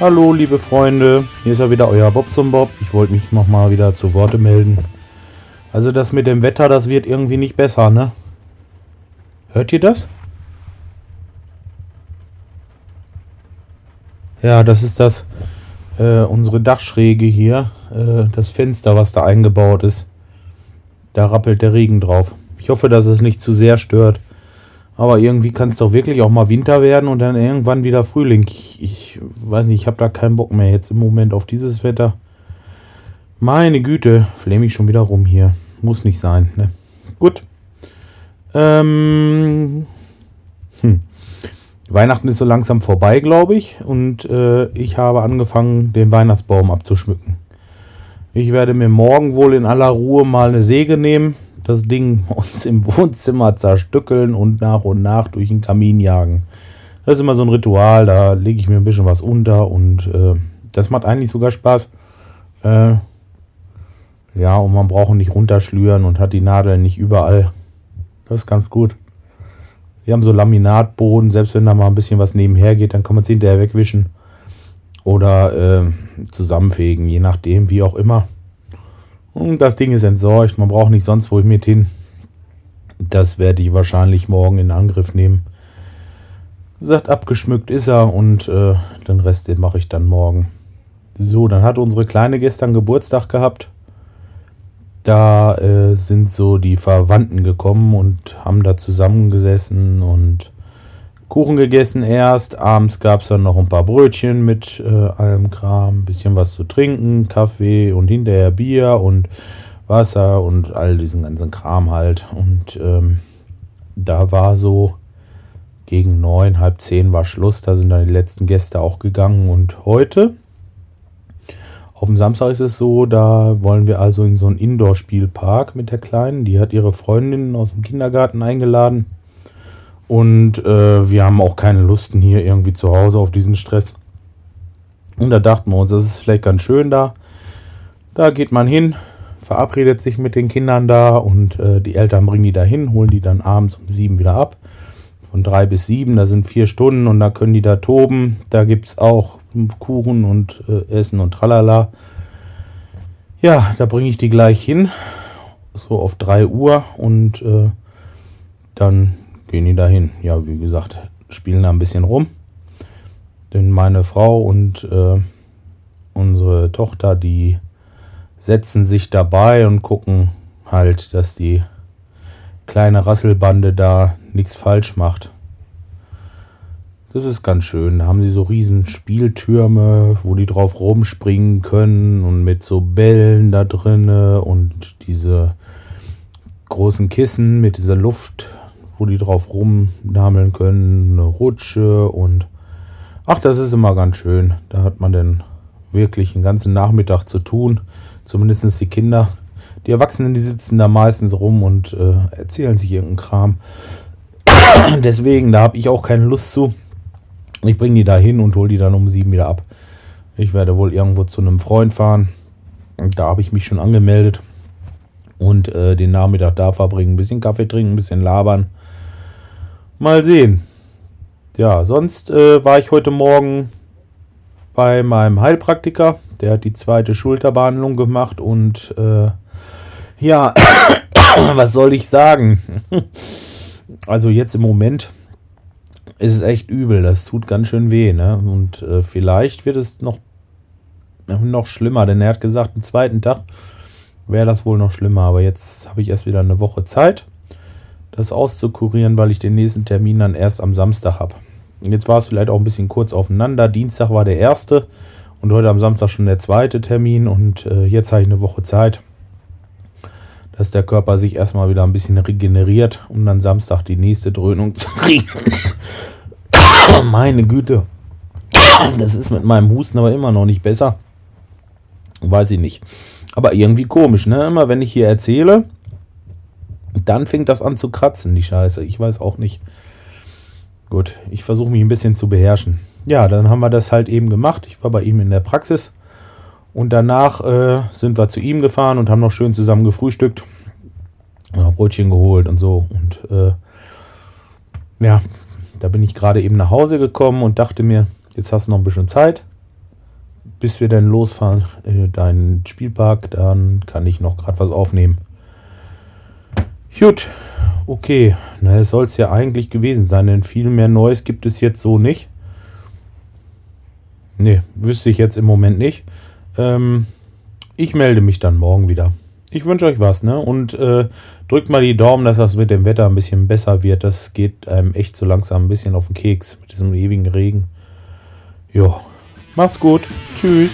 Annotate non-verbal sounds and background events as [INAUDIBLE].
Hallo, liebe Freunde, hier ist ja wieder euer Bobson Bob. Ich wollte mich nochmal wieder zu Worte melden. Also das mit dem Wetter, das wird irgendwie nicht besser, ne? Hört ihr das? Ja, das ist das, äh, unsere Dachschräge hier, äh, das Fenster, was da eingebaut ist. Da rappelt der Regen drauf. Ich hoffe, dass es nicht zu sehr stört. Aber irgendwie kann es doch wirklich auch mal Winter werden und dann irgendwann wieder Frühling. Ich, ich weiß nicht, ich habe da keinen Bock mehr jetzt im Moment auf dieses Wetter. Meine Güte, fläme ich schon wieder rum hier. Muss nicht sein, ne? Gut. Ähm. Hm. Weihnachten ist so langsam vorbei, glaube ich. Und äh, ich habe angefangen, den Weihnachtsbaum abzuschmücken. Ich werde mir morgen wohl in aller Ruhe mal eine Säge nehmen, das Ding uns im Wohnzimmer zerstückeln und nach und nach durch den Kamin jagen. Das ist immer so ein Ritual, da lege ich mir ein bisschen was unter und äh, das macht eigentlich sogar Spaß. Äh, ja, und man braucht nicht runterschlüren und hat die Nadeln nicht überall. Das ist ganz gut. Wir haben so Laminatboden, selbst wenn da mal ein bisschen was nebenher geht, dann kann man es hinterher wegwischen oder äh, zusammenfegen, je nachdem, wie auch immer. Das Ding ist entsorgt, man braucht nicht sonst wo mit hin. Das werde ich wahrscheinlich morgen in Angriff nehmen. Sagt, abgeschmückt ist er und äh, den Rest den mache ich dann morgen. So, dann hat unsere Kleine gestern Geburtstag gehabt. Da äh, sind so die Verwandten gekommen und haben da zusammengesessen und Kuchen gegessen erst. Abends gab es dann noch ein paar Brötchen mit äh, allem Kram, ein bisschen was zu trinken, Kaffee und hinterher Bier und Wasser und all diesen ganzen Kram halt. Und ähm, da war so gegen neun, halb zehn war Schluss. Da sind dann die letzten Gäste auch gegangen. Und heute, auf dem Samstag ist es so, da wollen wir also in so einen Indoor-Spielpark mit der Kleinen. Die hat ihre Freundin aus dem Kindergarten eingeladen. Und äh, wir haben auch keine Lusten hier irgendwie zu Hause auf diesen Stress. Und da dachten wir uns, das ist vielleicht ganz schön da. Da geht man hin, verabredet sich mit den Kindern da und äh, die Eltern bringen die da hin, holen die dann abends um sieben wieder ab. Von drei bis sieben, da sind vier Stunden und da können die da toben. Da gibt es auch Kuchen und äh, Essen und tralala. Ja, da bringe ich die gleich hin, so auf drei Uhr und äh, dann gehen die dahin. Ja, wie gesagt, spielen da ein bisschen rum. Denn meine Frau und äh, unsere Tochter, die setzen sich dabei und gucken halt, dass die kleine Rasselbande da nichts falsch macht. Das ist ganz schön. Da haben sie so riesen Spieltürme, wo die drauf rumspringen können und mit so Bällen da drinne und diese großen Kissen mit dieser Luft wo die drauf rumnameln können, eine Rutsche und ach, das ist immer ganz schön. Da hat man dann wirklich einen ganzen Nachmittag zu tun, zumindest die Kinder. Die Erwachsenen, die sitzen da meistens rum und äh, erzählen sich irgendeinen Kram. [COUGHS] Deswegen, da habe ich auch keine Lust zu. Ich bringe die da hin und hole die dann um sieben wieder ab. Ich werde wohl irgendwo zu einem Freund fahren. Da habe ich mich schon angemeldet. Und äh, den Nachmittag da verbringen. Ein bisschen Kaffee trinken, ein bisschen labern. Mal sehen. Ja, sonst äh, war ich heute Morgen bei meinem Heilpraktiker. Der hat die zweite Schulterbehandlung gemacht und äh, ja, [COUGHS] was soll ich sagen? [LAUGHS] also jetzt im Moment ist es echt übel. Das tut ganz schön weh. Ne? Und äh, vielleicht wird es noch, noch schlimmer, denn er hat gesagt, am zweiten Tag wäre das wohl noch schlimmer. Aber jetzt habe ich erst wieder eine Woche Zeit das auszukurieren, weil ich den nächsten Termin dann erst am Samstag habe. Jetzt war es vielleicht auch ein bisschen kurz aufeinander. Dienstag war der erste und heute am Samstag schon der zweite Termin und äh, jetzt habe ich eine Woche Zeit, dass der Körper sich erstmal wieder ein bisschen regeneriert, um dann Samstag die nächste Dröhnung zu kriegen. [COUGHS] Meine Güte. Das ist mit meinem Husten aber immer noch nicht besser. Weiß ich nicht. Aber irgendwie komisch, ne? Immer wenn ich hier erzähle, dann fängt das an zu kratzen, die Scheiße. Ich weiß auch nicht. Gut, ich versuche mich ein bisschen zu beherrschen. Ja, dann haben wir das halt eben gemacht. Ich war bei ihm in der Praxis. Und danach äh, sind wir zu ihm gefahren und haben noch schön zusammen gefrühstückt. Ja, Brötchen geholt und so. Und äh, ja, da bin ich gerade eben nach Hause gekommen und dachte mir, jetzt hast du noch ein bisschen Zeit, bis wir dann losfahren, äh, deinen Spielpark, dann kann ich noch gerade was aufnehmen. Gut, okay, na, es soll es ja eigentlich gewesen sein, denn viel mehr Neues gibt es jetzt so nicht. Ne, wüsste ich jetzt im Moment nicht. Ähm, ich melde mich dann morgen wieder. Ich wünsche euch was, ne? Und äh, drückt mal die Daumen, dass das mit dem Wetter ein bisschen besser wird. Das geht einem echt so langsam ein bisschen auf den Keks mit diesem ewigen Regen. Jo, macht's gut. Tschüss.